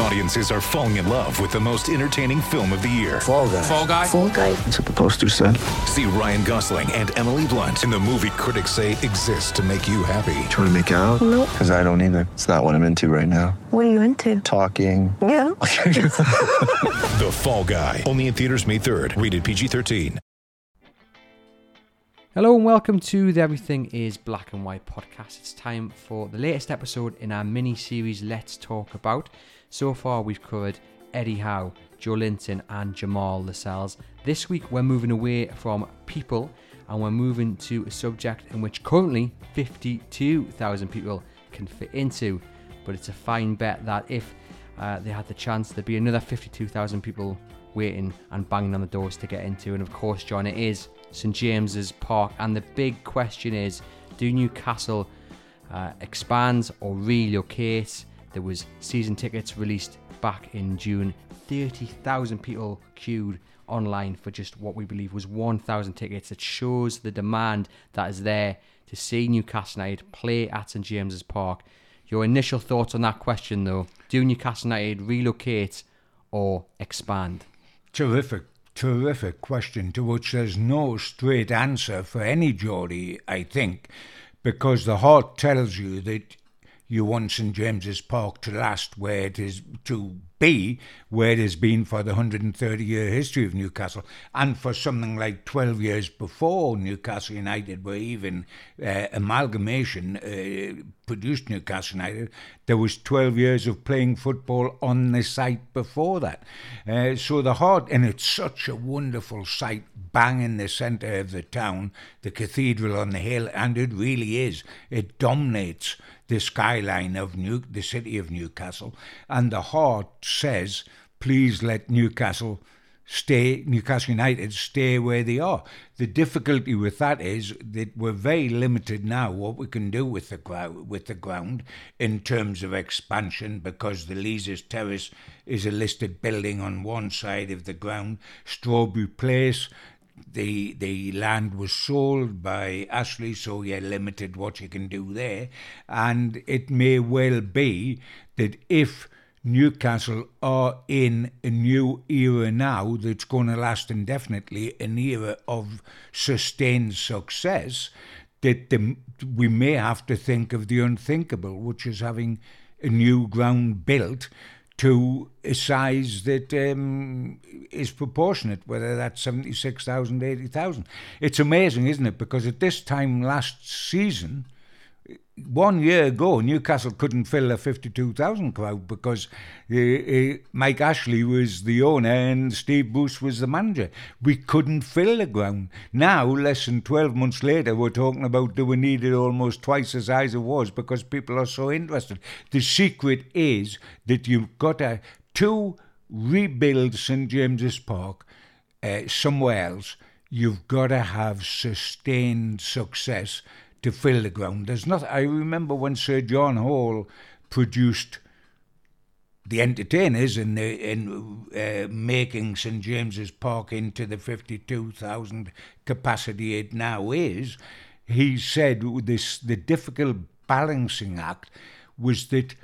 Audiences are falling in love with the most entertaining film of the year. Fall guy. Fall guy. Fall guy. That's what the poster said. See Ryan Gosling and Emily Blunt in the movie critics say exists to make you happy. Trying to make it out? Nope. Because I don't either. It's not what I'm into right now. What are you into? Talking. Yeah. The Fall Guy. Only in theaters May 3rd. Rated PG-13. Hello and welcome to the Everything is Black and White podcast. It's time for the latest episode in our mini series Let's Talk About. So far, we've covered Eddie Howe, Joelinton, and Jamal Lascelles. This week, we're moving away from people and we're moving to a subject in which currently 52,000 people can fit into. But it's a fine bet that if uh, they had the chance, there'd be another 52,000 people waiting and banging on the doors to get into. And of course, John, it is St James's Park. And the big question is do Newcastle uh, expand or relocate? There was season tickets released back in June. 30,000 people queued online for just what we believe was 1,000 tickets. It shows the demand that is there to see Newcastle United play at St James's Park. Your initial thoughts on that question, though? Do Newcastle United relocate or expand? Terrific, terrific question to which there's no straight answer for any Geordie, I think, because the heart tells you that you want St James's Park to last where it is to be, where it has been for the 130 year history of Newcastle, and for something like 12 years before Newcastle United were even uh, amalgamation uh, produced Newcastle United, there was 12 years of playing football on the site before that. Uh, so the heart, and it's such a wonderful site, bang in the centre of the town, the cathedral on the hill, and it really is. It dominates the skyline of New, the city of Newcastle, and the heart says, please let Newcastle stay, Newcastle United stay where they are. The difficulty with that is that we're very limited now what we can do with the ground, with the ground in terms of expansion because the Leazes Terrace is a listed building on one side of the ground. Strawberry Place the the land was sold by Ashley, so you're limited what you can do there. And it may well be that if Newcastle are in a new era now that's going to last indefinitely, an era of sustained success, that the, we may have to think of the unthinkable, which is having a new ground built to a size that um, is proportionate, whether that's 76,000, 80,000. It's amazing, isn't it? Because at this time last season, one year ago, Newcastle couldn't fill a 52,000 crowd because uh, uh, Mike Ashley was the owner and Steve Bruce was the manager. We couldn't fill the ground. Now, less than 12 months later, we're talking about that we needed almost twice the size it was because people are so interested. The secret is that you've got to, to rebuild St James's Park uh, somewhere else, you've got to have sustained success to fill the ground. There's not. I remember when Sir John Hall produced the entertainers in the in uh, making St James's Park into the fifty-two thousand capacity it now is. He said this the difficult balancing act was that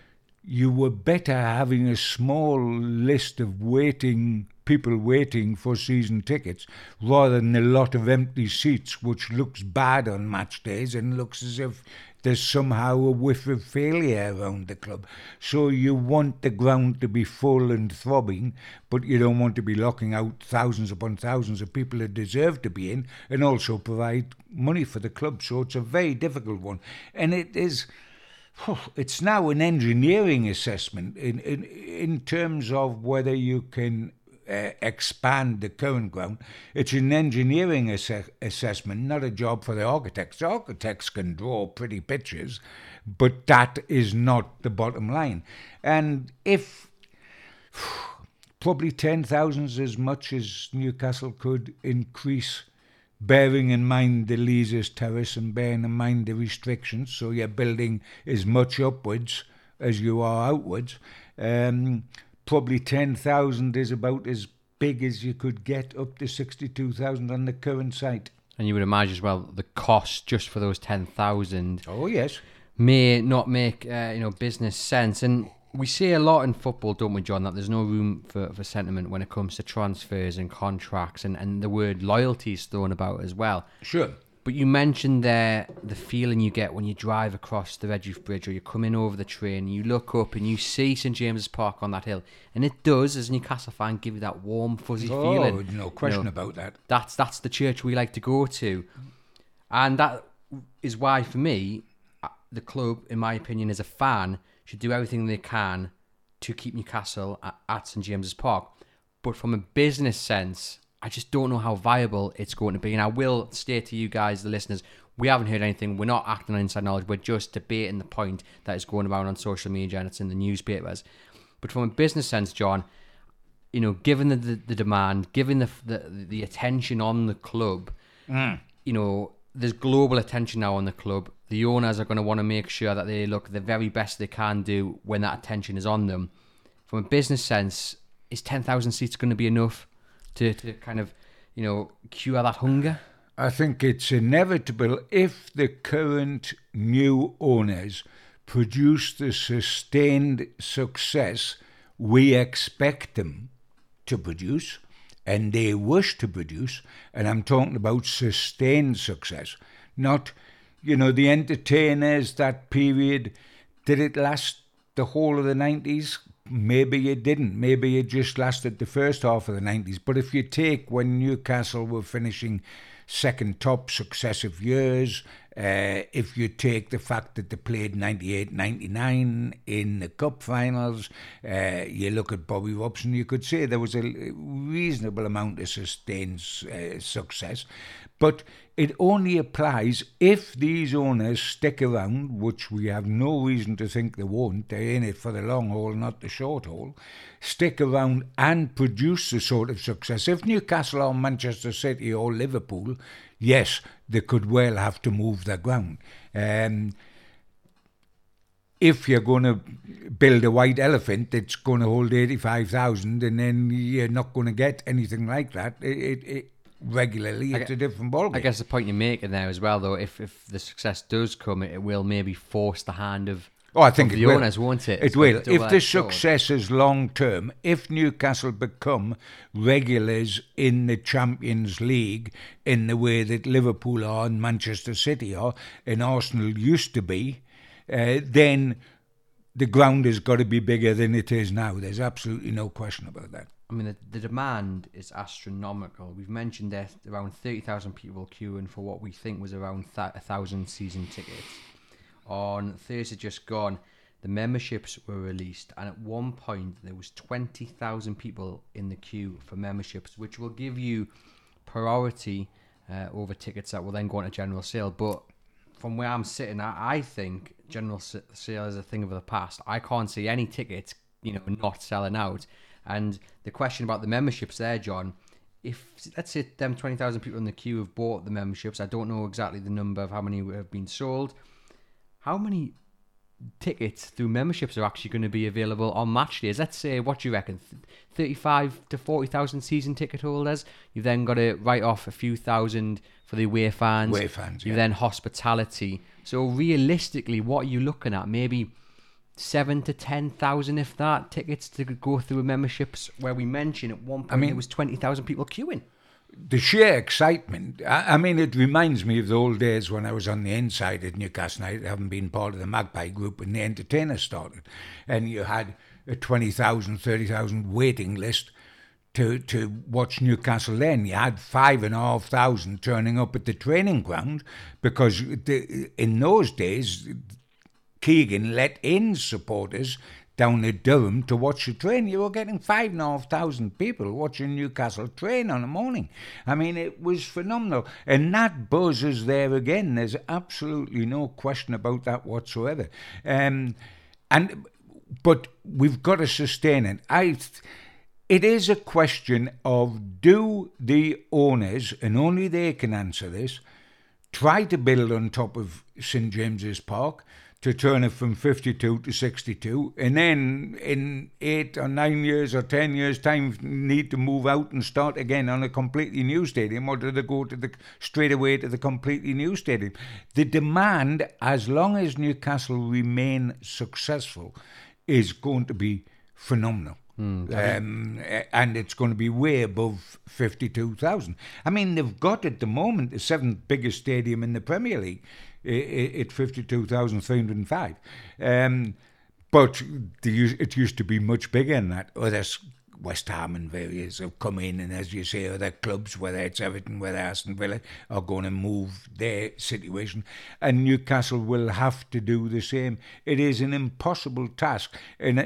you were better having a small list of waiting people waiting for season tickets rather than a lot of empty seats, which looks bad on match days and looks as if there's somehow a whiff of failure around the club. So you want the ground to be full and throbbing, but you don't want to be locking out thousands upon thousands of people that deserve to be in and also provide money for the club. So it's a very difficult one. And it is it's now an engineering assessment in, in, in terms of whether you can uh, expand the current ground. It's an engineering ass- assessment, not a job for the architects. The architects can draw pretty pictures, but that is not the bottom line. And if probably 10,000 is as much as Newcastle could increase bearing in mind the Leazes Terrace and bearing in mind the restrictions, so you're building as much upwards as you are outwards. Um, probably 10,000 is about as big as you could get, up to 62,000 on the current site. And you would imagine as well the cost just for those ten thousand Oh, yes. may not make uh, you know business sense. And we see a lot in football, don't we, John? That there's no room for, for sentiment when it comes to transfers and contracts, and, and the word loyalty is thrown about as well. Sure. But you mentioned there the feeling you get when you drive across the Redheugh Bridge or you're coming over the train, you look up and you see St James's Park on that hill. And it does, as a Newcastle fan, give you that warm, fuzzy Oh, feeling. no question You know, about that. That's, that's the church we like to go to. And that is why, for me, uh, the club, in my opinion, as a fan, should do everything they can to keep Newcastle at, at St James's Park. But from a business sense, I just don't know how viable it's going to be. And I will state to you guys, the listeners, we haven't heard anything. We're not acting on inside knowledge. We're just debating the point that is going around on social media and it's in the newspapers. But from a business sense, John, you know, given the, the, the demand, given the, the the attention on the club, mm. you know, there's global attention now on the club. The owners are going to want to make sure that they look the very best they can do when that attention is on them. From a business sense, is 10,000 seats going to be enough to, to kind of, you know, cure that hunger? I think it's inevitable if the current new owners produce the sustained success we expect them to produce and they wish to produce. And I'm talking about sustained success, not, you know, the entertainers, that period. Did it last the whole of the 90s? Maybe it didn't. Maybe it just lasted the first half of the 90s. But if you take when Newcastle were finishing second top successive years, uh, if you take the fact that they played 98 99 in the cup finals, uh, you look at Bobby Robson, you could say there was a reasonable amount of sustained uh, success. But it only applies if these owners stick around, which we have no reason to think they won't. They're in it for the long haul, not the short haul. Stick around and produce the sort of success. If Newcastle or Manchester City or Liverpool, yes, they could well have to move their ground. Um, if you're going to build a white elephant that's going to hold 85,000 and then you're not going to get anything like that it, it, regularly, I it's gu- a different ballgame. I guess the point you're making there as well, though, if, if the success does come, it will maybe force the hand of, Oh, I think of it the will. owners, won't it? It will. If the success is long term, if Newcastle become regulars in the Champions League in the way that Liverpool are and Manchester City are and Arsenal used to be, uh, then the ground has got to be bigger than it is now. There's absolutely no question about that. I mean, the, the demand is astronomical. We've mentioned that around 30,000 people queuing for what we think was around th- a thousand season tickets. On Thursday just gone, the memberships were released, and at one point there was 20,000 people in the queue for memberships, which will give you priority uh, over tickets that will then go on to general sale. But from where I'm sitting, I, I think general sale is a thing of the past. I can't see any tickets, you know, not selling out. And the question about the memberships there, John, if let's say them 20,000 people in the queue have bought the memberships, I don't know exactly the number of how many have been sold. How many tickets through memberships are actually going to be available on match days? Let's say, what do you reckon? 35 to 40,000 season ticket holders. You've then got to write off a few thousand for the away fans. Away fans, You've yeah. then hospitality. So realistically, what are you looking at? Maybe seven to ten thousand, if that, tickets to go through memberships. Where we mentioned at one point I mean- there was twenty thousand people queuing. the sheer excitement. I, I mean, it reminds me of the old days when I was on the inside at Newcastle United, having been part of the Magpie group when the entertainers started. And you had a 20,000, 30,000 waiting list to, to watch Newcastle then. You had five and a half thousand turning up at the training ground because the, in those days, Keegan let in supporters down the Durham to watch the train. You were getting five and a half thousand people watching Newcastle train on a morning. I mean, it was phenomenal. And that buzz is there again. There's absolutely no question about that whatsoever. Um, and but we've got to sustain it. I. It is a question of do the owners, and only they can answer this, try to build on top of St James's Park, to turn it from 52 to 62, and then in eight or nine years or ten years' time, need to move out and start again on a completely new stadium, or do they go to the straight away to the completely new stadium? The demand, as long as Newcastle remain successful, is going to be phenomenal. um, and it's going to be way above 52,000. I mean, they've got at the moment the seventh biggest stadium in the Premier League i- i- at 52,305. Um, but the, it used to be much bigger than that. Others, West Ham and various have come in, and as you say, other clubs, whether it's Everton, whether Aston Villa, are going to move their situation, and Newcastle will have to do the same. It is an impossible task, and uh,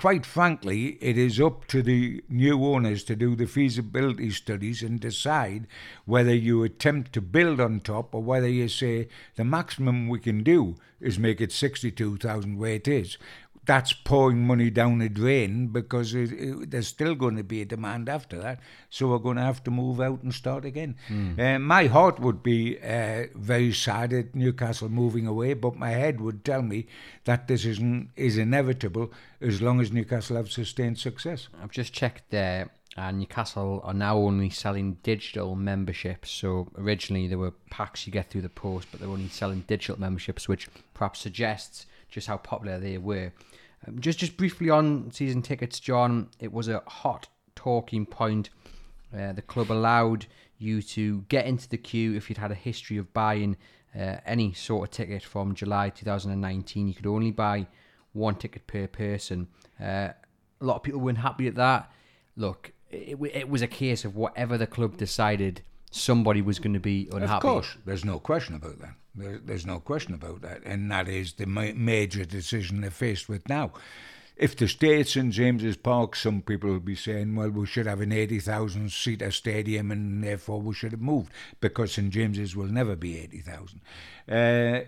quite frankly, it is up to the new owners to do the feasibility studies and decide whether you attempt to build on top or whether you say the maximum we can do is make it 62,000 where it is. That's pouring money down the drain because it, it, there's still going to be a demand after that. So we're going to have to move out and start again. Uh, my heart would be uh, very sad at Newcastle moving away, but my head would tell me that decision is inevitable as long as Newcastle have sustained success. I've just checked there, and Newcastle are now only selling digital memberships. So originally there were packs you get through the post, but they're only selling digital memberships, which perhaps suggests just how popular they were. Um, just just briefly on season tickets, John, it was a hot talking point. Uh, the club allowed you to get into the queue if you'd had a history of buying uh, any sort of ticket from July 2019. You could only buy one ticket per person. Uh, a lot of people weren't happy at that. Look, it, it was a case of whatever the club decided, somebody was going to be unhappy. Of course, there's no question about that. There, there's no question about that, and that is the ma- major decision they're faced with now. If the stay at St James's Park, some people will be saying, well, we should have an 80,000 seater stadium and therefore we should have moved because St James's will never be 80,000. Uh,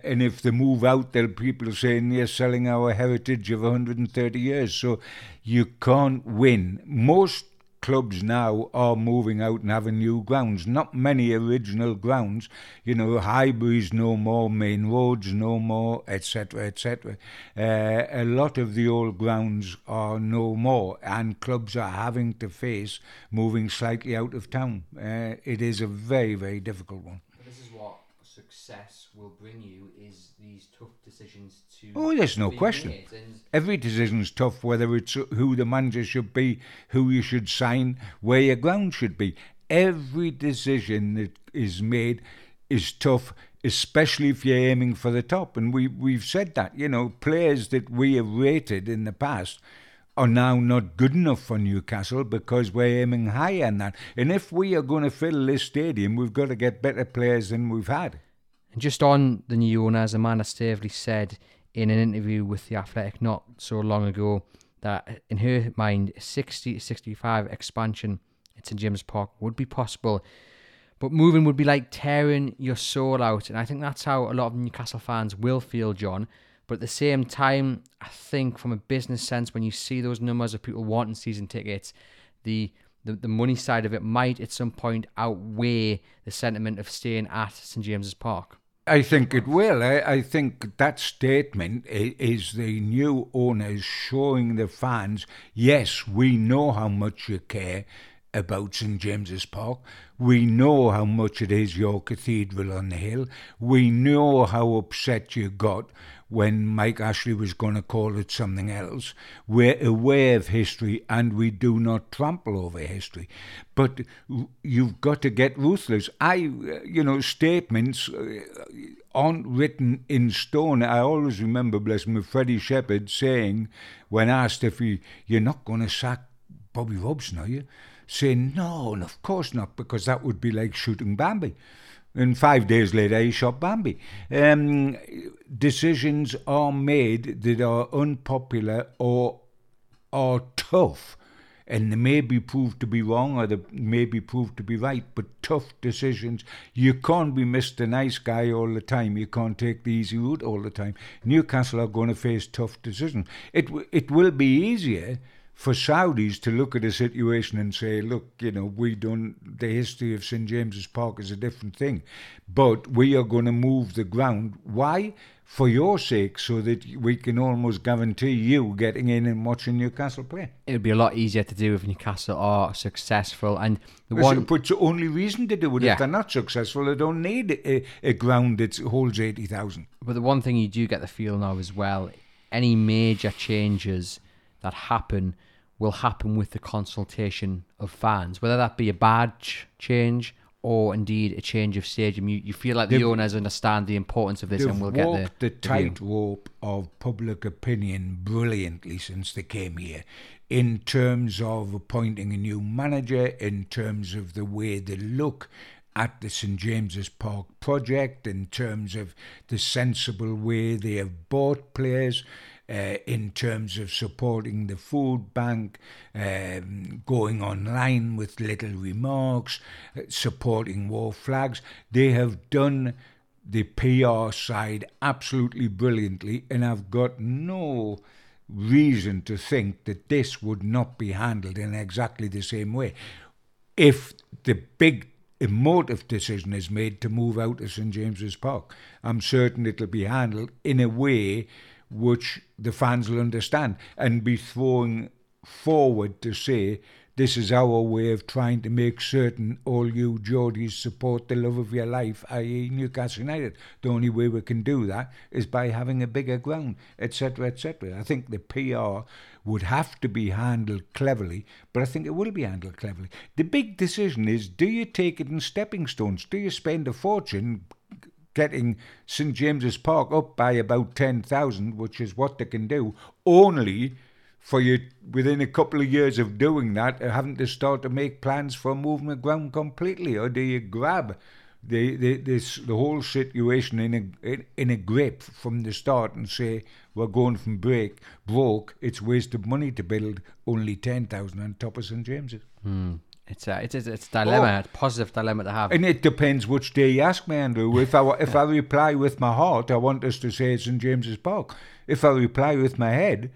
and if they move out, there'll be people saying you're selling our heritage of 130 years. So you can't win. Most clubs now are moving out and having new grounds. Not many original grounds. You know, Highbury's no more, Maine Road's no more, etc., etc. Uh, a lot of the old grounds are no more, and clubs are having to face moving slightly out of town. Uh, it is a very, very difficult one. This is what success will bring you: is these tough decisions to. Oh, there's no question. made. Every decision's tough, whether it's who the manager should be, who you should sign, where your ground should be. Every decision that is made is tough, especially if you're aiming for the top. And we, we've said that, you know, players that we have rated in the past are now not good enough for Newcastle because we're aiming higher than that. And if we are going to fill this stadium, we've got to get better players than we've had. And just on the new owners, Amanda Staveley said in an interview with The Athletic not so long ago that in her mind, 60 65 expansion at St James Park would be possible. But moving would be like tearing your soul out. And I think that's how a lot of Newcastle fans will feel, John. But at the same time, I think from a business sense, when you see those numbers of people wanting season tickets, the the, the money side of it might at some point outweigh the sentiment of staying at St James's Park. I think it will. I, I think that statement is the new owners showing the fans, yes, we know how much you care about St James's Park. We know how much it is your cathedral on the hill. We know how upset you got when Mike Ashley was going to call it something else. We're aware of history and we do not trample over history. But you've got to get ruthless. I, you know, statements uh, aren't written in stone. I always remember, bless me, Freddie Shepherd saying, when asked if he, you're not going to sack Bobby Robson, are you? Saying, no, and of course not, because that would be like shooting Bambi. And five days later, he shot Bambi. Um, decisions are made that are unpopular or are tough, and they may be proved to be wrong or they may be proved to be right, but tough decisions. You can't be Mr. Nice Guy all the time. You can't take the easy route all the time. Newcastle are going to face tough decisions. It, it will be easier for Saudis to look at a situation and say, look, you know, we don't, the history of St James's Park is a different thing, but we are going to move the ground. Why? For your sake, so that we can almost guarantee you getting in and watching Newcastle play. It would be a lot easier to do if Newcastle are successful. And the one, But the only reason to do it. Yeah. If they're not successful, they don't need a, a ground that holds 80,000. but the one thing you do get the feel now as well, any major changes that happen will happen with the consultation of fans, whether that be a badge change or indeed a change of stadium. You, you feel like the They've- owners understand the importance of this and will get the the tightrope of public opinion brilliantly since they came here, in terms of appointing a new manager, in terms of the way they look at the St James's Park project, in terms of the sensible way they have bought players. Uh, in terms of supporting the food bank, um, going online with little remarks, uh, supporting war flags. They have done the PR side absolutely brilliantly, and I've got no reason to think that this would not be handled in exactly the same way. If the big emotive decision is made to move out of St James's Park, I'm certain it'll be handled in a way which the fans will understand and be throwing forward to say this is our way of trying to make certain all you Geordies support the love of your life, i.e. Newcastle United. The only way we can do that is by having a bigger ground, etc., etc. I think the PR would have to be handled cleverly, but I think it will be handled cleverly. The big decision is do you take it in stepping stones? Do you spend a fortune getting St James's Park up by about 10,000, which is what they can do, only for you within a couple of years of doing that, uh, having to start to make plans for moving the ground completely, or do you grab the, the this the whole situation in a in, in a grip from the start and say we're going from break broke? It's wasted money to build only ten thousand on top of St James's. It's uh, a, it's a, it's a dilemma, Oh. it's a positive dilemma to have. And it depends which day you ask me, Andrew. If I if I reply with my heart, I want us to say it's St James's Park. If I reply with my head,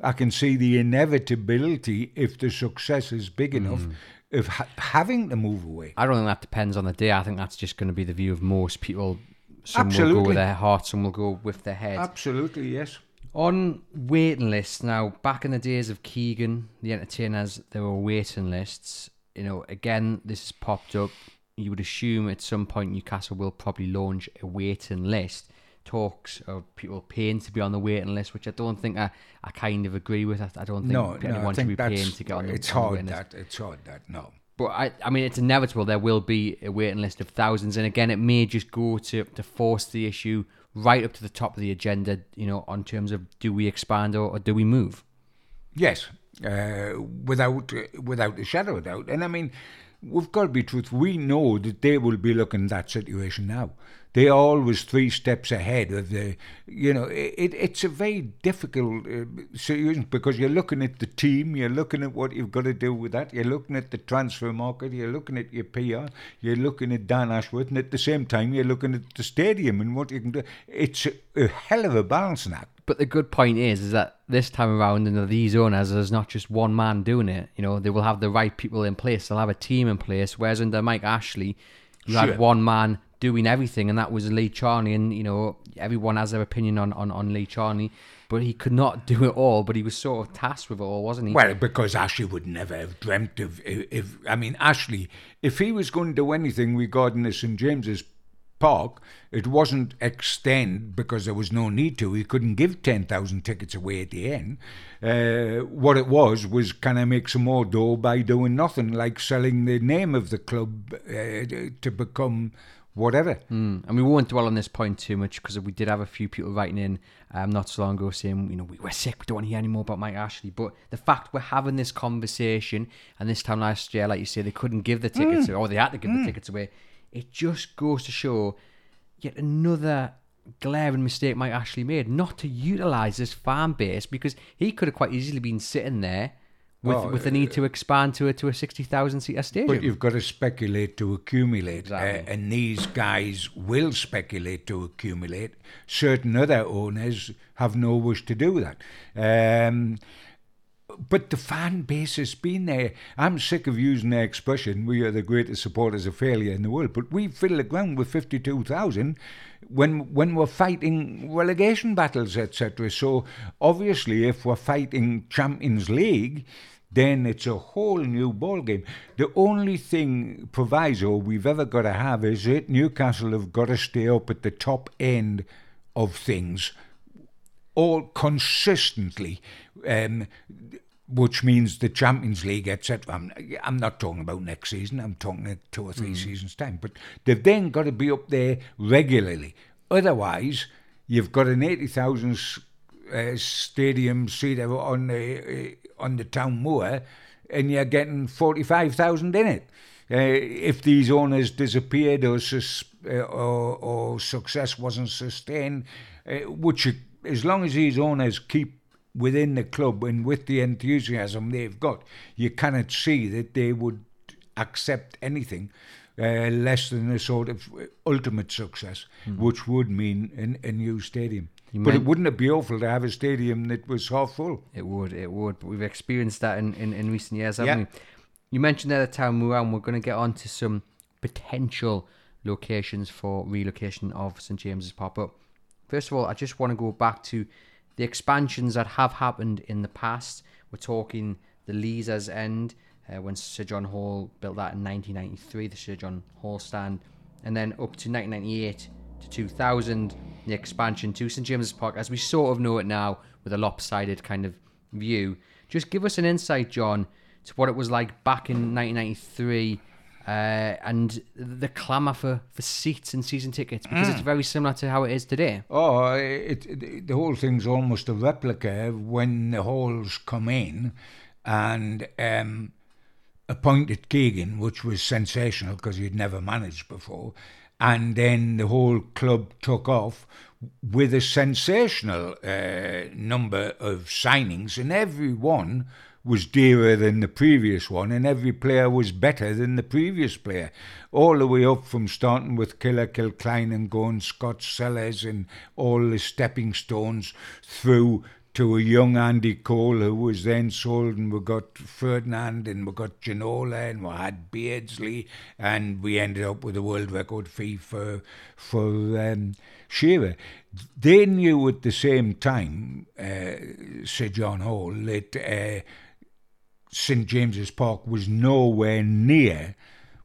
I can see the inevitability if the success is big hmm. enough of ha- having to move away. I don't think that depends on the day. I think that's just going to be the view of most people. Some will go with their heart, some will go with their head. Absolutely, yes. On waiting lists now, back in the days of Keegan, the entertainers, there were waiting lists. You know, again, this has popped up. You would assume at some point Newcastle will probably launch a waiting list. Talks of people paying to be on the waiting list, which I don't think I, I kind of agree with. I, I don't think No, no, anyone I should be paying to get on the, it's on the hard list. that it's hard that no. But I, I mean, it's inevitable. There will be a waiting list of thousands, and again, it may just go to to force the issue right up to the top of the agenda. You know, on terms of do we expand or, or do we move? Yes, uh, without without a shadow of doubt. And I mean, we've got to be truthful. We know that they will be looking at that situation now. They are always three steps ahead of the. You know, it, it's a very difficult uh, situation because you're looking at the team, you're looking at what you've got to do with that, you're looking at the transfer market, you're looking at your PR, you're looking at Dan Ashworth, and at the same time you're looking at the stadium and what you can do. It's a, a hell of a balancing act. But the good point is, is that this time around, under these owners, there's not just one man doing it. You know, they will have the right people in place. They'll have a team in place. Whereas under Mike Ashley, you Sure. had one man doing everything, and that was Lee Charnley. And you know, everyone has their opinion on on, on Lee Charnley, but he could not do it all. But he was sort of tasked with it all, wasn't he? Well, because Ashley would never have dreamt of if, if I mean Ashley, if he was going to do anything regarding the St James's Park, it wasn't extend because there was no need to. He couldn't give ten thousand tickets away at the end. Uh, what it was was can I make some more dough by doing nothing, like selling the name of the club uh, to become whatever. Mm. And we won't dwell on this point too much because we did have a few people writing in um, not so long ago saying, you know, we, we're sick, we don't want to hear any more about Mike Ashley. But the fact we're having this conversation, and this time last year, like you say, they couldn't give the tickets, away or they had to give the tickets away, it just goes to show yet another glaring mistake Mike Ashley made not to utilise this fan base because he could have quite easily been sitting there. With, Well, with the need to expand to a to a sixty thousand seater stadium, But you've got to speculate to accumulate. Exactly. Uh, and these guys will speculate to accumulate. Certain other owners have no wish to do that. Um, but the fan base has been there. I'm sick of using the expression, we are the greatest supporters of failure in the world, but we fill the ground with 52,000 when when we're fighting relegation battles, etc. So obviously, if we're fighting Champions League, then it's a whole new ball game. The only thing proviso we've ever got to have is that Newcastle have got to stay up at the top end of things, all consistently. Um, which means the Champions League, etc. I'm, I'm not talking about next season. I'm talking two or three seasons time. But they've then got to be up there regularly. Otherwise, you've got an eighty thousand uh, stadium seat on the uh, on the town moor, and you're getting forty five thousand in it. Uh, if these owners disappeared or, sus- uh, or, or success wasn't sustained, uh, which as long as these owners keep within the club and with the enthusiasm they've got, you cannot see that they would accept anything uh, less than a sort of ultimate success, which would mean a, a new stadium. You but it wouldn't it be awful to have a stadium that was half full? It would, it would. But we've experienced that in, in, in recent years, haven't Yeah. we? You mentioned there the town Moor, and we're going to get on to some potential locations for relocation of St James's Park. But first of all, I just want to go back to the expansions that have happened in the past. We're talking the Leazes End, uh, when Sir John Hall built that in 1993, the Sir John Hall stand, and then up to 1998 to 2000, the expansion to St James's Park, as we sort of know it now, with a lopsided kind of view. Just give us an insight, John, to what it was like back in 1993 uh, and the clamour for, for seats and season tickets, because it's very similar to how it is today. Oh, it, it, the whole thing's almost a replica when the halls come in and um, appointed Keegan, which was sensational because he'd never managed before. And then the whole club took off with a sensational uh, number of signings, and every one was dearer than the previous one, and every player was better than the previous player. All the way up from starting with Killer Kilcline and going Scott Sellars and all the stepping stones through to a young Andy Cole who was then sold, and we got Ferdinand and we got Ginola and we had Beardsley, and we ended up with a world record fee for for um, Shearer. They knew at the same time, uh, Sir John Hall, that uh, St James's Park was nowhere near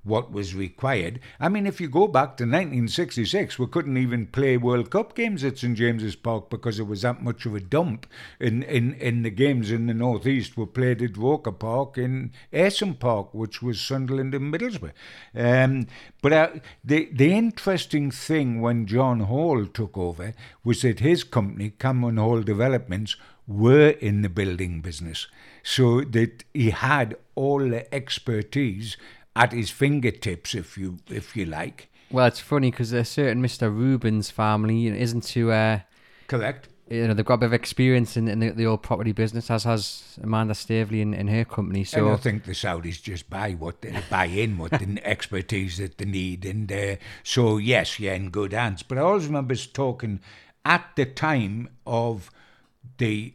what was required. I mean, if you go back to 1966, we couldn't even play World Cup games at St James's Park because it was that much of a dump. In in, in the games in the northeast were played at Roker Park in Ayresome Park, which was Sunderland and Middlesbrough. Um, but uh, the the interesting thing when John Hall took over was that his company, Cameron Hall Developments, were in the building business, so that he had all the expertise at his fingertips, if you if you like. Well, it's funny because a certain Mr. Reuben's family isn't too, uh, Correct. you know, they've got a bit of experience in, in the, the old property business, as has Amanda Staveley in, in her company. and So I think the Saudis just buy what they buy in what the expertise that they need, and uh, so yes, you're in good hands. But I always remember talking at the time of the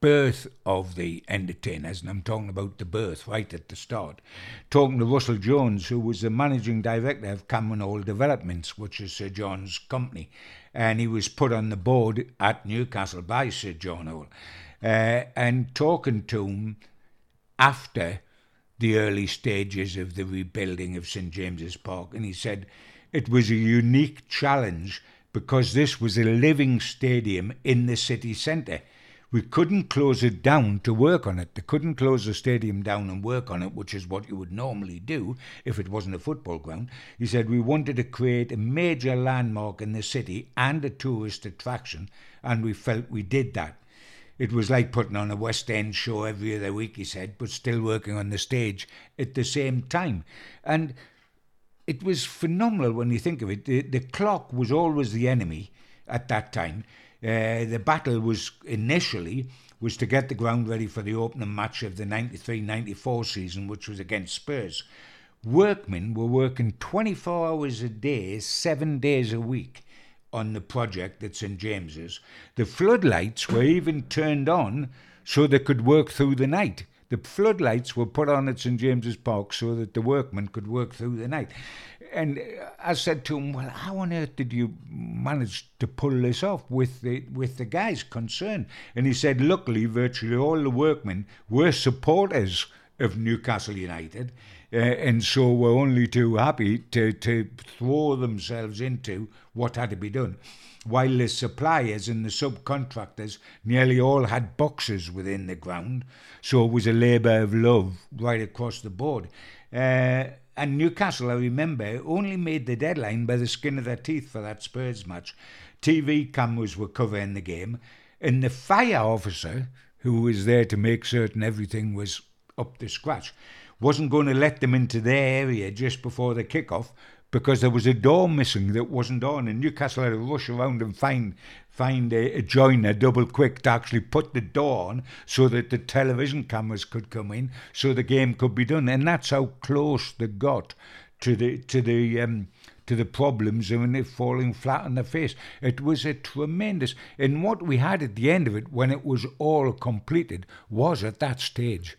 birth of the entertainers, and I'm talking about the birth right at the start, talking to Russell Jones, who was the managing director of Cameron Hall Developments, which is Sir John's company, and he was put on the board at Newcastle by Sir John Hall, uh, and talking to him after the early stages of the rebuilding of St James's Park, and he said it was a unique challenge because this was a living stadium in the city centre. We couldn't close it down to work on it. They couldn't close the stadium down and work on it, which is what you would normally do if it wasn't a football ground. He said we wanted to create a major landmark in the city and a tourist attraction, and we felt we did that. It was like putting on a West End show every other week, he said, but still working on the stage at the same time. And it was phenomenal when you think of it. The, the clock was always the enemy at that time. Uh, the battle was initially was to get the ground ready for the opening match of the 93-94 season, which was against Spurs. Workmen were working 24 hours a day, seven days a week on the project at St James's. The floodlights were even turned on so they could work through the night. The floodlights were put on at St James's Park so that the workmen could work through the night. And I said to him, "Well, how on earth did you manage to pull this off with the with the guys concerned?" And he said, "Luckily, virtually all the workmen were supporters of Newcastle United, uh, and so were only too happy to to throw themselves into what had to be done." While the suppliers and the subcontractors nearly all had boxes within the ground, so it was a labour of love right across the board. Uh, and Newcastle, I remember, only made the deadline by the skin of their teeth for that Spurs match. TV cameras were covering the game, and the fire officer, who was there to make certain everything was up to scratch, wasn't going to let them into their area just before the kick-off because there was a door missing that wasn't on, and Newcastle had to rush around and find find a, a joiner double quick to actually put the door on so that the television cameras could come in, so the game could be done, and that's how close they got to the to the um, to the problems and it falling flat on the face. It was a tremendous, and what we had at the end of it when it was all completed was at that stage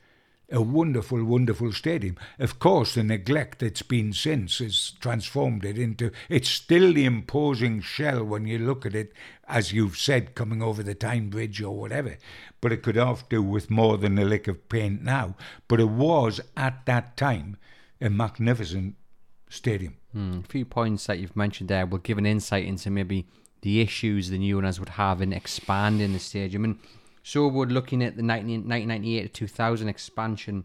a wonderful, wonderful stadium. Of course, the neglect that's been since has transformed it into. It's still the imposing shell when you look at it, as you've said, coming over the Tyne Bridge or whatever. But it could have do with more than a lick of paint now. But it was at that time a magnificent stadium. Hmm, a few points that you've mentioned there will give an insight into maybe the issues the new owners would have in expanding the stadium. And so would looking at the 19, 1998 to 2000 expansion,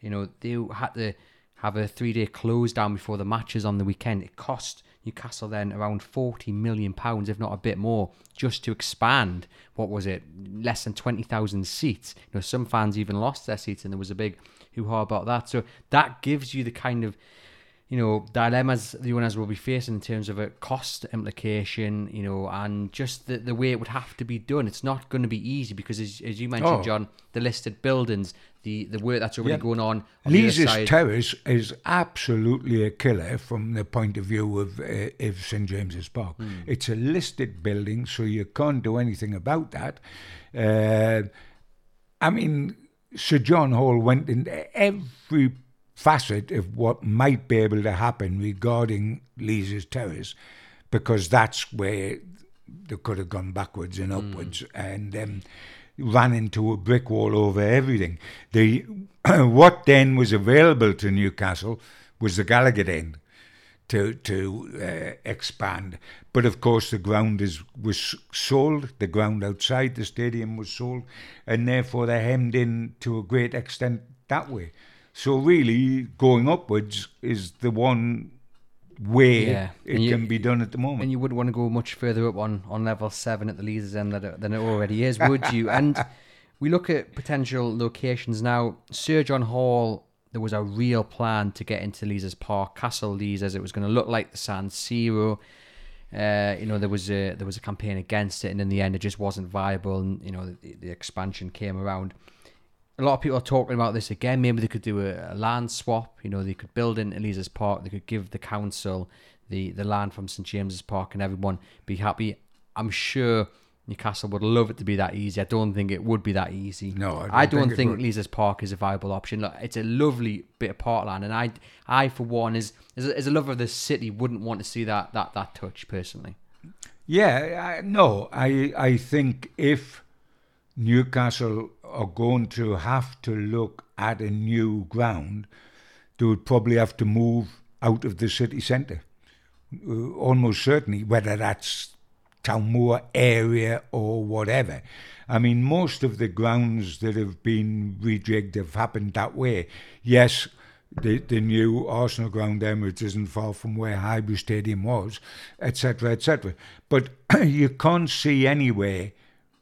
you know, they had to have a three day close down before the matches on the weekend. It cost Newcastle then around 40 million pounds, if not a bit more, just to expand. What was it? Less than 20,000 seats. You know, some fans even lost their seats, and there was a big hoo ha about that. So that gives you the kind of you know, dilemmas the owners will be facing in terms of a cost implication, you know, and just the, the way it would have to be done. It's not going to be easy because, as, as you mentioned, Oh. John, the listed buildings, the, the work that's already Yeah. going on. on the Leazes. Terrace is absolutely a killer from the point of view of, uh, of St James's Park. It's a listed building, so you can't do anything about that. Uh, I mean, Sir John Hall went into every facet of what might be able to happen regarding Leazes Terrace, because that's where they could have gone backwards and upwards, and um, ran into a brick wall over everything. The what then was available to Newcastle was the Gallowgate end to to uh, expand. But of course, the ground is was sold. The ground outside the stadium was sold, and therefore they're hemmed in to a great extent that way. So really, going upwards is the one way Yeah, it you- can be done at the moment. And you wouldn't want to go much further up on, on level seven at the Leazes end than it, than it already is, would you? and we look at potential locations now. Sir John Hall, there was a real plan to get into Leazes Park, Castle Leazes. It was going to look like the San Siro. Uh, you know, there was a there was a campaign against it, and in the end, it just wasn't viable. And you know, the, the expansion came around. A lot of people are talking about this again. Maybe they could do a, a land swap. You know, they could build in Leazes Park. They could give the council the, the land from St James's Park, and everyone be happy. I'm sure Newcastle would love it to be that easy. I don't think it would be that easy. No, I don't I don't think think Park is a viable option. Look, it's a lovely bit of parkland, and I, I for one, is as a, as a lover of the city, wouldn't want to see that that that touch personally. Yeah, I, no, I I think if Newcastle are going to have to look at a new ground, they would probably have to move out of the city centre. Uh, almost certainly, whether that's Townmoor area or whatever. I mean, most of the grounds that have been rejigged have happened that way. Yes, the, the new Arsenal ground Emirates isn't far from where Highbury Stadium was, etc., etc. But you can't see anywhere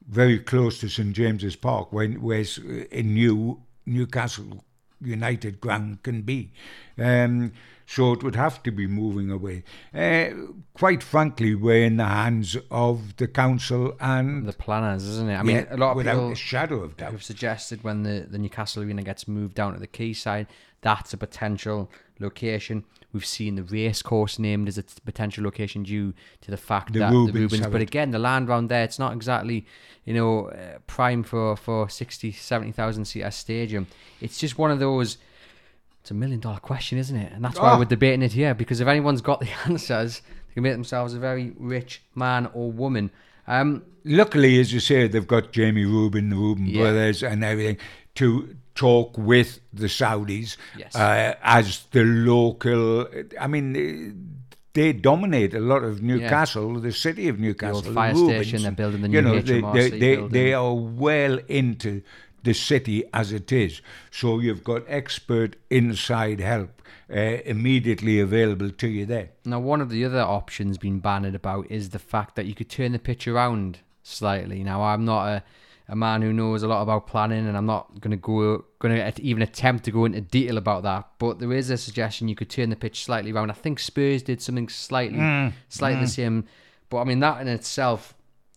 very close to St James's Park when where's a new Newcastle United ground can be. Um, so it would have to be moving away. Uh, quite frankly, we're in the hands of the council and The planners, isn't it? I mean, yeah, a lot of without people a shadow of doubt. have suggested when the, the Newcastle Arena gets moved down to the quayside, that's a potential location. We've seen the race course named as a potential location due to the fact The that Reubens the Reubens. But again, the land round there, it's not exactly, you know, uh, prime for for 60, 70,000 seater stadium. It's just one of those. It's a million dollar question, isn't it? And that's why Oh. we're debating it here because if anyone's got the answers, they can make themselves a very rich man or woman. Um, Luckily, as you say, they've got Jamie Reuben, the Reuben Yeah. brothers, and everything to talk with the Saudis Yes. uh, as the local. I mean, eh, they dominate a lot of Newcastle, the city of Newcastle. old fire Reubens, station, they're building the you new know, they, HMRC they, they, they are well into the city as it is. So you've got expert inside help uh, immediately available to you there. Now, one of the other options being bannered about is the fact that you could turn the pitch around slightly. Now, I'm not a, a man who knows a lot about planning, and I'm not going to go going to even attempt to go into detail about that. But there is a suggestion you could turn the pitch slightly around. I think Spurs did something slightly, hmm. slightly the hmm. same. But I mean, that in itself,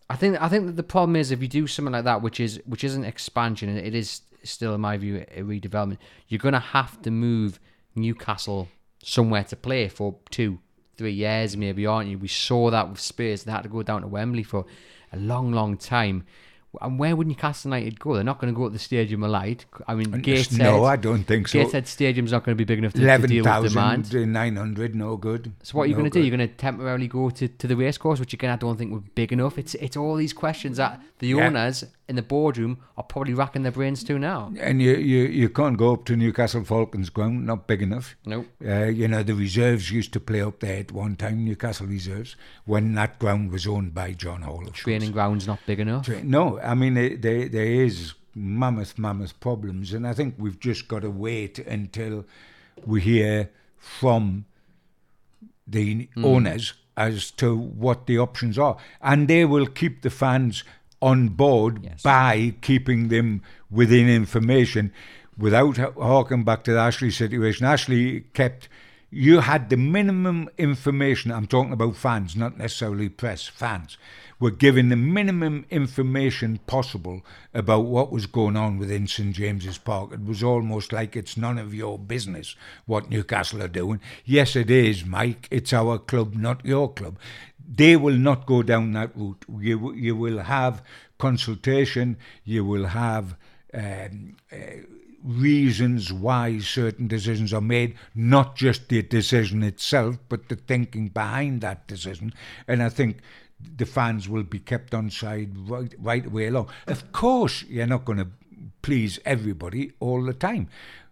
I think I think that the problem is if you do something like that, which is which isn't expansion, and it is still, in my view, a redevelopment. You're going to have to move Newcastle somewhere to play for two, three years, maybe, aren't you? We saw that with Spurs; they had to go down to Wembley for a long, long time. And where would Newcastle United go? They're not going to go to the Stadium of Light. I mean, Gateshead. no, I don't think so. Gateshead Stadium's not going to be big enough to, to deal with demand. 11,900, no good. So what are you No going to do? You're going to temporarily go to, to the race course, which again I don't think would be big enough. It's it's all these questions that the Yeah. owners in the boardroom are probably racking their brains to now. And you, you, you can't go up to Newcastle Falcons ground, not big enough. Nope. Uh, you know, the reserves used to play up there at one time, Newcastle reserves, when that ground was owned by John Hall. Training ground's not big enough. course. No, I mean, there, there is mammoth, mammoth problems. And I think we've just got to wait until we hear from the Hmm. owners as to what the options are. And they will keep the fans on board Yes. by keeping them within information without harking back to the Ashley situation. Ashley kept, you had the minimum information. I'm talking about fans, not necessarily press, fans. Were given the minimum information possible about what was going on within St James's Park. It was almost like it's none of your business what Newcastle are doing. Yes, it is, Mike. It's our club, not your club they will not go down that route. You you will have consultation. You will have um, uh, reasons why certain decisions are made, not just the decision itself, but the thinking behind that decision. And I think the fans will be kept on side right right away along. Of course, you're not going to please everybody all the time.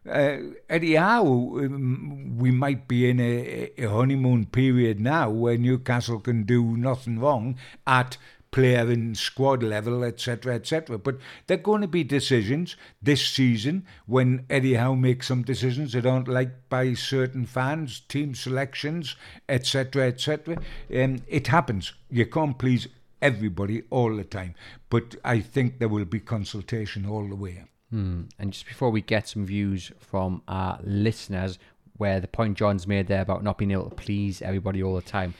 Uh, anyhow, um, we might be in a, a honeymoon period now where Newcastle can do nothing wrong at player and squad level, etc., etc. But there are going to be decisions this season when Eddie Howe makes some decisions that aren't liked by certain fans, team selections, etc., etc. Um, it happens. You can't please everybody all the time, but I think there will be consultation all the way. Hmm. And just before we get some views from our listeners, where the point John's made there about not being able to please everybody all the time,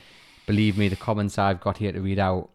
believe me, the comments I've got here to read out,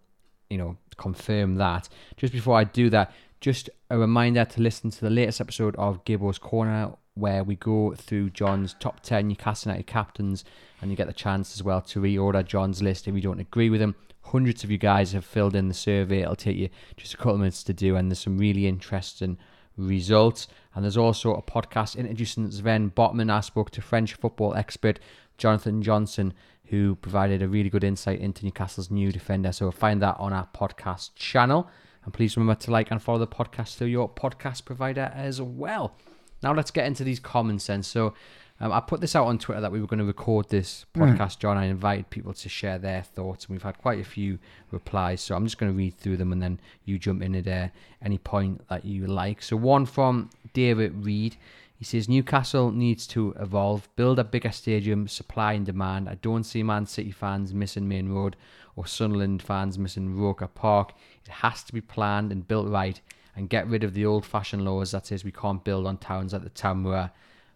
you know, confirm that. Just before I do that, just a reminder to listen to the latest episode of Gibbo's Corner, where we go through John's top 10 Newcastle United captains, and you get the chance as well to reorder John's list if you don't agree with him. Hundreds of you guys have filled in the survey. It'll take you just a couple of minutes to do, and there's some really interesting results. And there's also a podcast introducing Sven Botman. I spoke to French football expert Jonathan Johnson, who provided a really good insight into Newcastle's new defender. So find that on our podcast channel. And please remember to like and follow the podcast through your podcast provider as well. Now let's get into these common sense. So um, I put this out on Twitter that we were going to record this podcast, John. I invited people to share their thoughts, and we've had quite a few replies. So I'm just going to read through them, and then you jump in at uh, any point that you like. So one from David Reed. He says Newcastle needs to evolve, build a bigger stadium, supply and demand. I don't see Man City fans missing Maine Road or Sunderland fans missing Roker Park. It has to be planned and built right and get rid of the old fashioned laws that says we can't build on towns like the Town Moor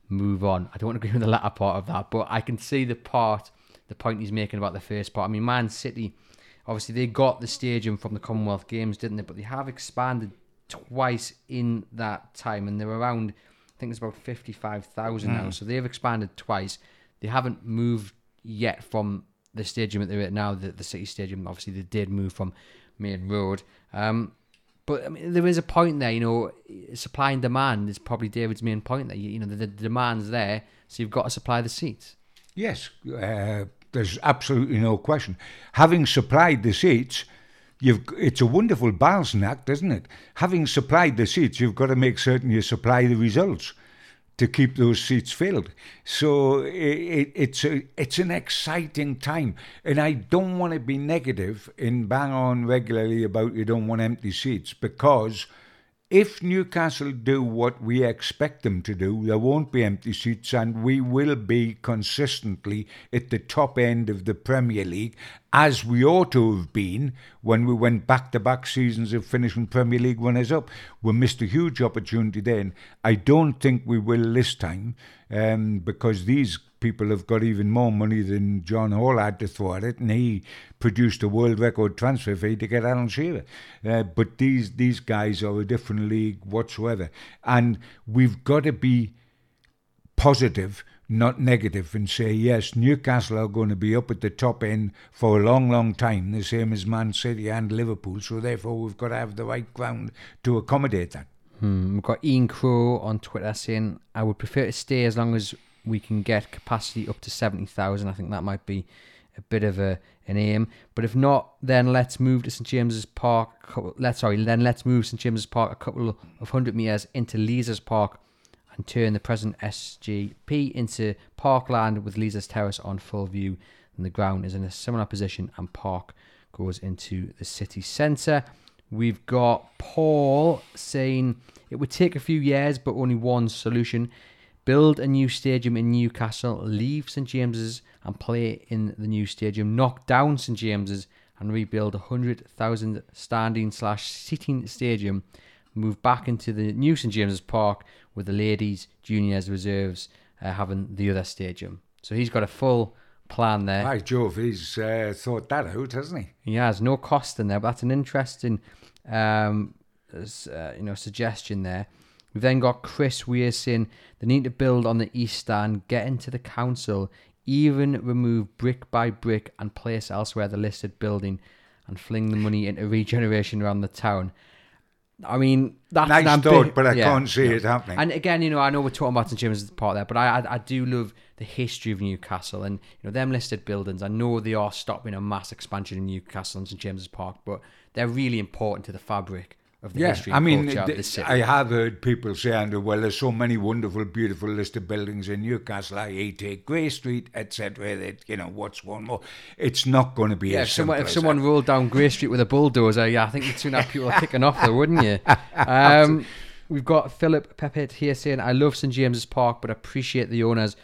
move on. I don't agree with the latter part of that, but I can see the part, the point he's making about the first part. I mean, Man City, obviously they got the stadium from the Commonwealth Games, didn't they? But they have expanded twice in that time, and they're around. I think it's about fifty-five thousand now. So they've expanded twice. they haven't moved yet from the stadium that they're at now, the, the City Stadium. Obviously, they did move from Maine Road. Um, but I mean, there is a point there, you know, supply and demand is probably David's main point there. You, you know, the, the demand's there, so you've got to supply the seats. Yes, uh, there's absolutely no question. Having supplied the seats, you've it's a wonderful balancing act, isn't it? Having supplied the seats, you've got to make certain you supply the results to keep those seats filled. So it, it, it's a, it's an exciting time, and I don't want to be negative and bang on regularly about you don't want empty seats because if Newcastle do what we expect them to do, there won't be empty seats and we will be consistently at the top end of the Premier League, as we ought to have been when we went back to back seasons of finishing Premier League runners up. We missed a huge opportunity then. I don't think we will this time um, because these people have got even more money than John Hall had to throw at it, and he produced a world record transfer fee to get Alan Shearer. Uh, but these these guys are a different league whatsoever, and we've got to be positive, not negative, and say yes, Newcastle are going to be up at the top end for a long, long time, the same as Man City and Liverpool. So therefore, we've got to have the right ground to accommodate that. Hmm, we've got Ian Crow on Twitter saying, I would prefer to stay as long as we can get capacity up to 70,000. I think that might be a bit of a an aim. But if not, then let's move to St James's Park. Let's sorry, then let's move St James's Park a couple of hundred meters into Leazes Park and turn the present SGP into parkland with Leazes Terrace on full view. And the ground is in a similar position, and Park goes into the city centre. We've got Paul saying it would take a few years, but only one solution build a new stadium in Newcastle, leave St James's and play in the new stadium, knock down St James's and rebuild a 100,000 standing slash seating stadium, move back into the new St James's Park with the ladies, juniors, reserves uh, having the other stadium. So he's got a full plan there. By Jove, he's uh, thought that out, hasn't he? He has no cost in there, but that's an interesting, um, uh, you know, suggestion there. We've then got Chris Weir saying they need to build on the east stand, get into the council, even remove brick by brick and place elsewhere the listed building and fling the money into regeneration around the town. I mean, that's nice ambi- thought, but I yeah, can't see yeah. it happening. And again, you know, I know we're talking about St James's Park there, but I, I I do love the history of Newcastle and you know them listed buildings. I know they are stopping a mass expansion in Newcastle and St James's Park, but they're really important to the fabric of the yeah, history. I mean, th- the city. I have heard people say, Andrew, well, there's so many wonderful, beautiful listed buildings in Newcastle, i.e. Grey Street, etc., that, you know, what's one more? It's not going to be Yeah, as if someone, if someone rolled down Grey Street with a bulldozer, yeah, I think you'd soon have people kicking off there, wouldn't you? Um, we've got Philip Pepet here saying, I love St James's Park, but I appreciate the owners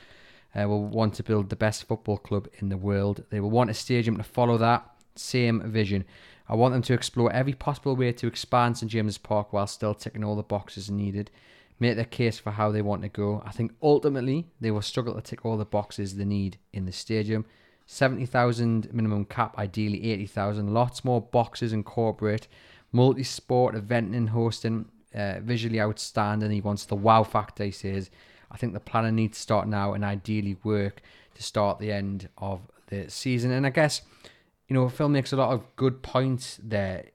uh, will want to build the best football club in the world. They will want a stadium to follow that same vision. I want them to explore every possible way to expand St James's Park while still ticking all the boxes needed. Make their case for how they want to go. I think ultimately they will struggle to tick all the boxes they need in the stadium. 70,000 minimum cap, ideally 80,000. Lots more boxes and corporate. Multi sport, eventing and hosting. Uh, visually outstanding. He wants the wow factor, he says. I think the planning needs to start now and ideally work to start the end of the season. And I guess, you know, Phil makes a lot of good points there.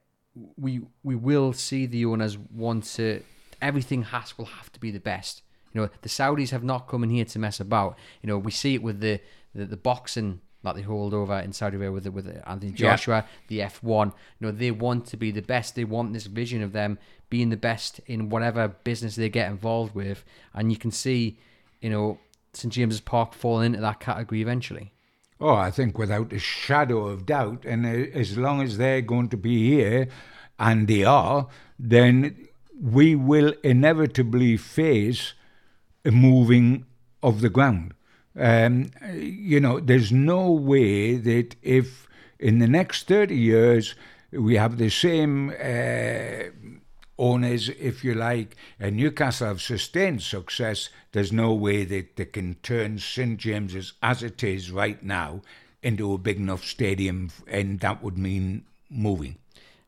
We we will see the owners want to everything has will have to be the best. You know, the Saudis have not come in here to mess about. You know, we see it with the the, the boxing that they hold over in Saudi Arabia with with Anthony Yeah. Joshua, the F1. You know, they want to be the best. They want this vision of them being the best in whatever business they get involved with, and you can see, you know, St James's Park falling into that category eventually. Oh, I think without a shadow of doubt, and uh, as long as they're going to be here, and they are, then we will inevitably face a moving of the ground. Um, you know, there's no way that if in the next 30 years we have the same uh, owners, if you like, and Newcastle have sustained success, there's no way that they can turn St James's as it is right now into a big enough stadium, and that would mean moving.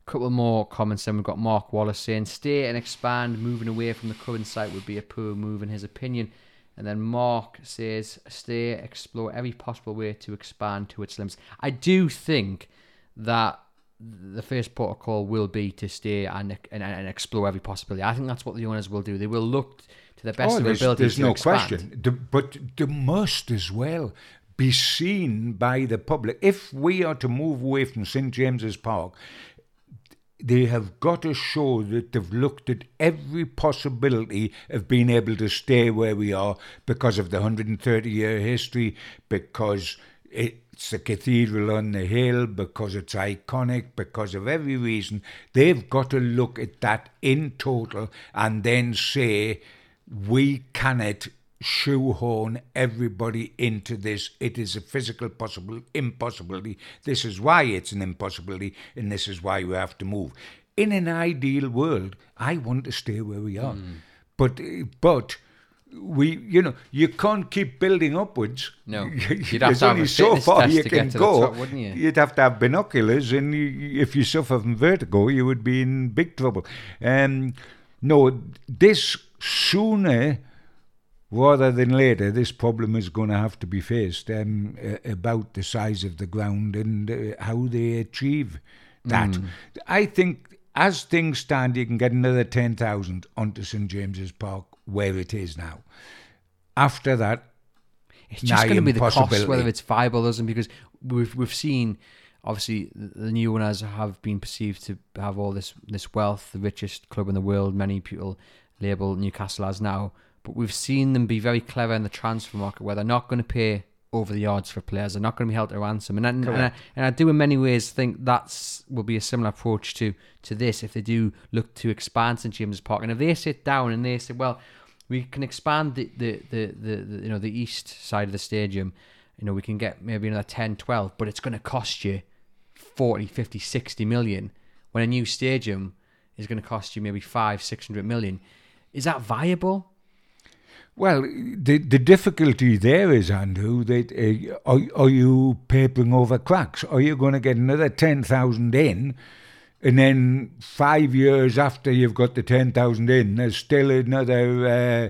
A couple more comments then we've got Mark Wallace saying stay and expand moving away from the current site would be a poor move in his opinion And then Mark says, stay, explore every possible way to expand to its limits. I do think that the first protocol will be to stay and, and, and explore every possibility. I think that's what the owners will do. They will look to the best oh, of their ability there's to no expand. question. The, but they must as well be seen by the public. If we are to move away from St James's Park, they have got to show that they've looked at every possibility of being able to stay where we are because of the 130 year history, because it's the cathedral on the hill, because it's iconic, because of every reason. They've got to look at that in total and then say, we cannot shoehorn everybody into this. It is a physical possible impossibility. This is why it's an impossibility, and this is why we have to move. In an ideal world, I want to stay where we are, hmm. but but we, you know, you can't keep building upwards. No. You'd have There's to have only so far you can get to the go. top, wouldn't you? You'd have to have binoculars, and you, if you suffer from vertigo, you would be in big trouble. Um, no, this sooner rather than later, this problem is going to have to be faced um, about the size of the ground and uh, how they achieve that. I think as things stand, you can get another 10,000 onto St James's Park where it is now. After that, It's just going to be the cost, whether it's viable or doesn't, because we've we've seen obviously the the new owners have been perceived to have all this this wealth, the richest club in the world. Many people label Newcastle as now, but we've seen them be very clever in the transfer market, where they're not going to pay over the odds for players. They're not going to be held to ransom, and I, and, I, and I do in many ways think that's will be a similar approach to to this if they do look to expand St James's Park, and if they sit down and they say, well we can expand the, the, the, the, the you know the east side of the stadium you know we can get maybe another 10 12 but it's going to cost you 40 50 60 million when a new stadium is going to cost you maybe 5 600 million. Is that viable Well, the the difficulty there is, Andrew, that uh, are, are you papering over cracks? Are you going to get another 10,000 in, and then five years after you've got the 10,000 in, there's still another uh,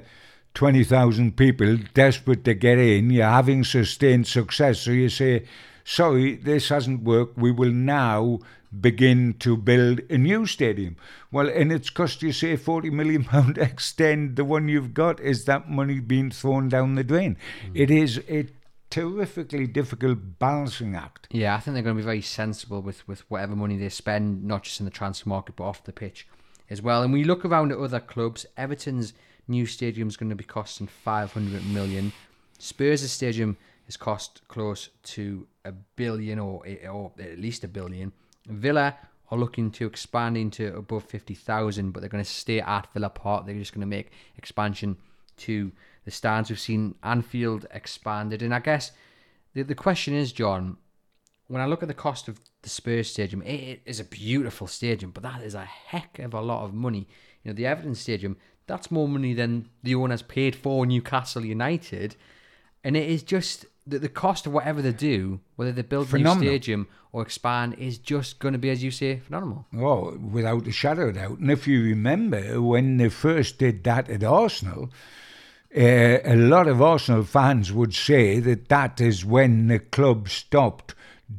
20,000 people desperate to get in. You're having sustained success. So you say, sorry, this hasn't worked. We will now begin to build a new stadium. Well, and it's cost you, say, 40 million pound to extend the one you've got. Is that money being thrown down the drain? Hmm. It is a terrifically difficult balancing act. Yeah, I think they're going to be very sensible with, with whatever money they spend, not just in the transfer market, but off the pitch as well. And we look around at other clubs. Everton's new stadium is going to be costing 500 million. Spurs' stadium is cost close to a billion or, or at least a billion. Villa are looking to expand into above 50,000, but they're going to stay at Villa Park. They're just going to make expansion to the stands. We've seen Anfield expanded. And I guess the, the question is, John, when I look at the cost of the Spurs stadium, it, it is a beautiful stadium, but that is a heck of a lot of money. You know, the Everton stadium, that's more money than the owners paid for Newcastle United. And it is just the, the cost of whatever they do, whether they build a new stadium or expand, is just going to be, as you say, phenomenal. Oh, without a shadow of doubt. And if you remember, when they first did that at Arsenal, uh, a lot of Arsenal fans would say that that is when the club stopped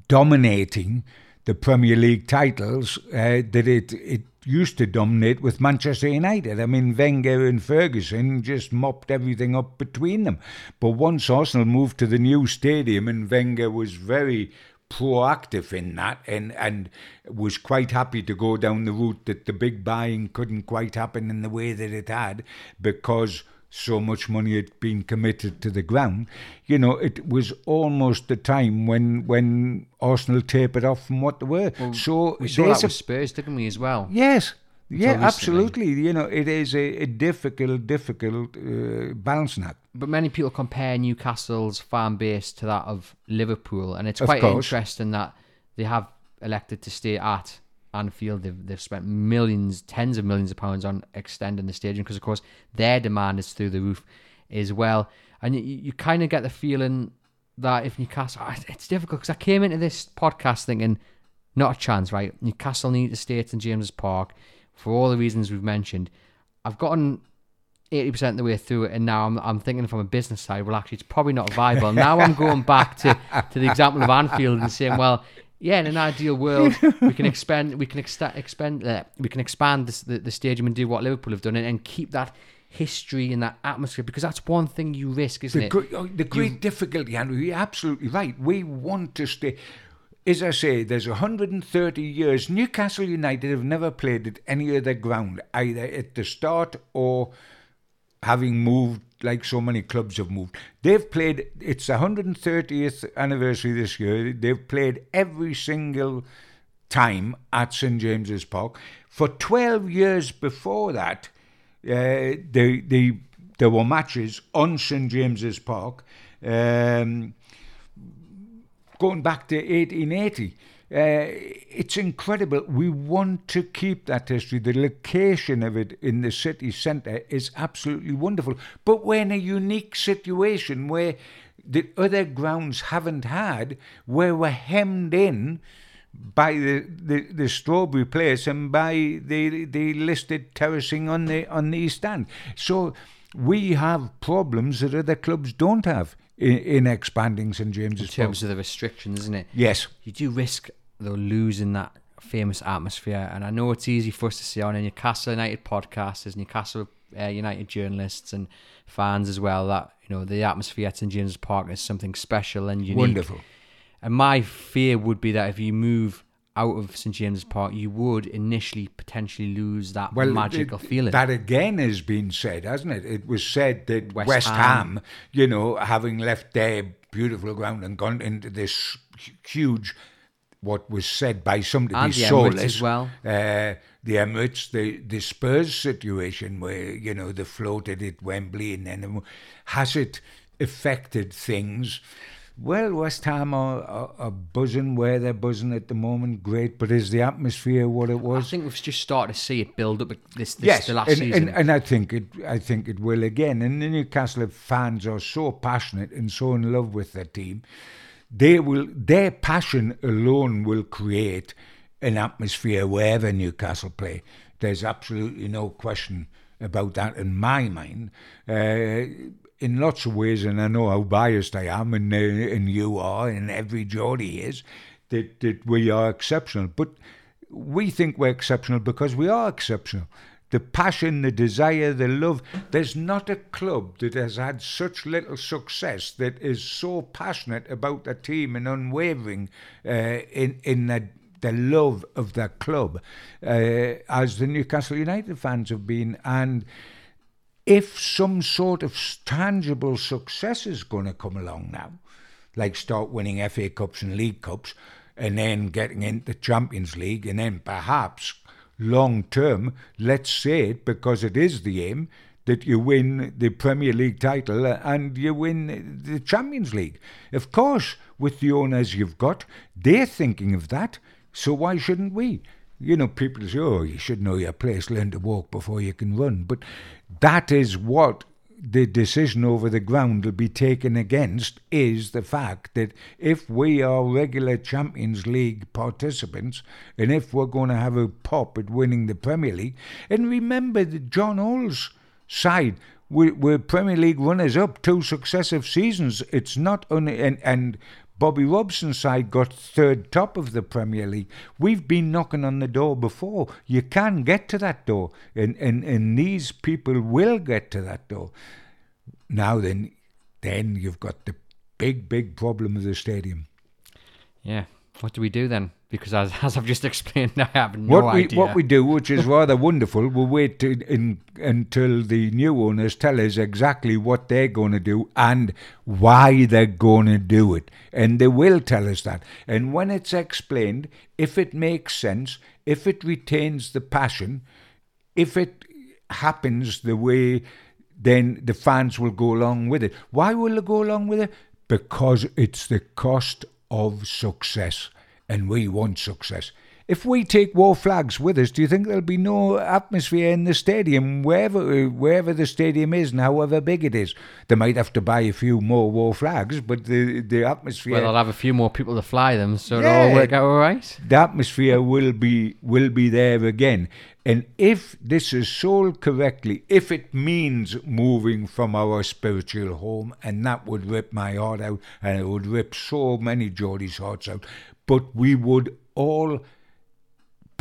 dominating the Premier League titles uh, that it it used to dominate with Manchester United. I mean, Wenger and Ferguson just mopped everything up between them. But once Arsenal moved to the new stadium, and Wenger was very proactive in that and and was quite happy to go down the route that the big buying couldn't quite happen in the way that it had because so much money had been committed to the ground. You know, it was almost the time when when Arsenal tapered off from what they were. so We saw that a with Spurs, didn't we, as well? Yes. Yeah, absolutely. You know, it is a, a difficult, difficult uh, balancing act. But many people compare Newcastle's fan base to that of Liverpool, and it's quite interesting that they have elected to stay at Anfield. They've, they've spent millions, tens of millions of pounds on extending the stadium because, of course, their demand is through the roof as well. And you, you kind of get the feeling that if Newcastle, it's difficult because I came into this podcast thinking, not a chance, right? Newcastle need to stay St James's Park for all the reasons we've mentioned. I've gotten eighty percent of the way through it, and now I'm, I'm thinking from a business side. Well, actually, it's probably not viable. now I'm going back to, to the example of Anfield and saying, well, yeah, in an ideal world, we can expand, we can exta- expand, uh, we can expand this, the the stadium and do what Liverpool have done, and, and keep that history and that atmosphere because that's one thing you risk, isn't The, it? gr- oh, the great difficulty, Andrew, you're absolutely right. We want to stay. As I say, there's 130 years. Newcastle United have never played at any other ground, either at the start or having moved like so many clubs have moved. They've played, it's the 130th anniversary this year. They've played every single time at St James's Park. For 12 years before that, uh, they, they, there were matches on St James's Park. Um, going back to 1880. Uh, it's incredible. We want to keep that history. The location of it in the city centre is absolutely wonderful. But we're in a unique situation where the other grounds haven't had, where we're hemmed in by the, the, the strawberry place and by the the listed terracing on the on the east stand. So we have problems that other clubs don't have in, in expanding St James's Park. in terms of the restrictions, isn't it? Yes. you do risk though losing that famous atmosphere. And I know it's easy for us to see on a Newcastle United podcast, as Newcastle uh, United journalists and fans as well, that you know the atmosphere at St James's Park is something special and unique. Wonderful. And my fear would be that if you move out of St James's Park, you would initially potentially lose that magical it- feeling. That again has been said, hasn't it? It was said that West West, Ham. Ham, you know, having left their beautiful ground and gone into this huge, what was said by some to And be the Emirates soulless, as well. Uh, the Emirates, the the Spurs situation where you know they floated at Wembley, and then has it affected things? Well, West Ham are, are, are buzzing where they're buzzing at the moment. Great, but is the atmosphere what it was? I think we've just started to see it build up this, this yes, the last and, season. and, and I think it. I think it will again. And the Newcastle fans are so passionate and so in love with their team. They will. Their passion alone will create an atmosphere wherever Newcastle play. There's absolutely no question about that in my mind. Uh, in lots of ways, and I know how biased I am, and uh, and you are, and every Geordie is, that that we are exceptional. But we think we're exceptional because we are exceptional. The passion, the desire, the love. There's not a club that has had such little success that is so passionate about the team and unwavering uh, in in the the love of the club uh, as the Newcastle United fans have been. And if some sort of tangible success is going to come along now, like start winning FA Cups and League Cups, and then getting into the Champions League, and then perhaps long term, let's say it because it is the aim that you win the Premier League title and you win the Champions League. Of course, with the owners you've got, they're thinking of that. So why shouldn't we? You know, people say, oh, you should know your place, learn to walk before you can run. But that is what the decision over the ground will be taken against is the fact that if we are regular Champions League participants and if we're going to have a pop at winning the Premier League, and remember that John Hall's side were, were Premier League runners up two successive seasons. It's not only and, and Bobby Robson's side got third top of the Premier League. We've been knocking on the door before. You can get to that door, and, and, and these people will get to that door. Now then, then you've got the big, big problem of the stadium. yeah. What do we do then? Because as, as I've just explained, I have no what we idea. what we do, which is rather wonderful, we'll wait to, in, until the new owners tell us exactly what they're going to do and why they're going to do it, and they will tell us that. And when it's explained, if it makes sense, if it retains the passion, if it happens the way, then the fans will go along with it. Why will they go along with it? Because it's the cost of success, and we want success. If we take war flags with us, do you think there'll be no atmosphere in the stadium, wherever wherever the stadium is and however big it is? They might have to buy a few more war flags, but the the atmosphere Well, they'll have a few more people to fly them, so it'll all work out all right. the atmosphere will be will be there again. And if this is sold correctly, if it means moving from our spiritual home, and that would rip my heart out, and it would rip so many Geordie's hearts out, but we would all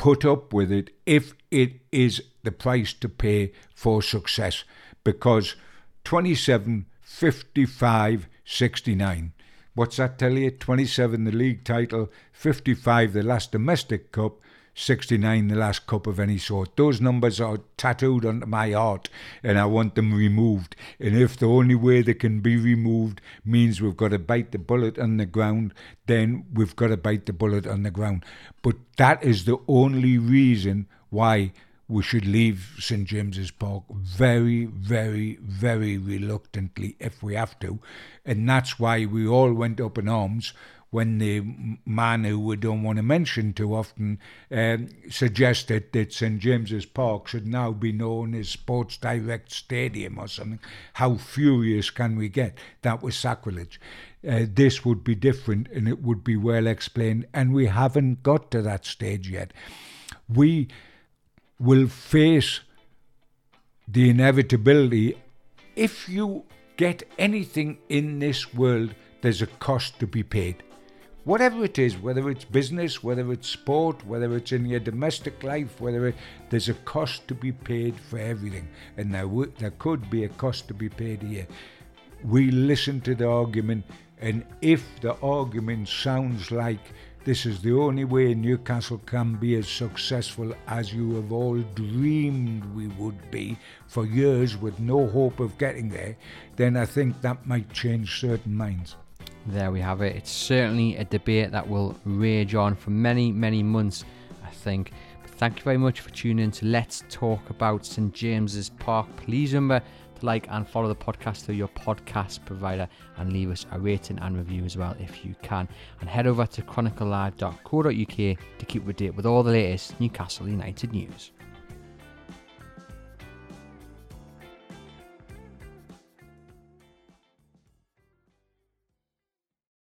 put up with it if it is the price to pay for success, because 27, 55, 69. What's that tell you? 27 the league title, 55 the last domestic cup, 69 the last cup of any sort. Those numbers are tattooed onto my heart and I want them removed. And if the only way they can be removed means we've got to bite the bullet on the ground, then we've got to bite the bullet on the ground. But that is the only reason why we should leave St James's Park very, very, very reluctantly if we have to. And that's why we all went up in arms when the man who we don't want to mention too often um, suggested that St James's Park should now be known as Sports Direct Stadium or something. How furious can we get? That was sacrilege. Uh, this would be different and it would be well explained, and we haven't got to that stage yet. We will face the inevitability. If you get anything in this world, there's a cost to be paid. Whatever it is, whether it's business, whether it's sport, whether it's in your domestic life, whether it, there's a cost to be paid for everything, and there w- there could be a cost to be paid here. We listen to the argument, and if the argument sounds like this is the only way Newcastle can be as successful as you have all dreamed we would be for years with no hope of getting there, then I think that might change certain minds. There we have it. It's certainly a debate that will rage on for many, many months, I think. But thank you very much for tuning in to Let's Talk About St James's Park. Please remember to like and follow the podcast through your podcast provider and leave us a rating and review as well if you can. And head over to chroniclelive.co.uk to keep up to date with all the latest Newcastle United news.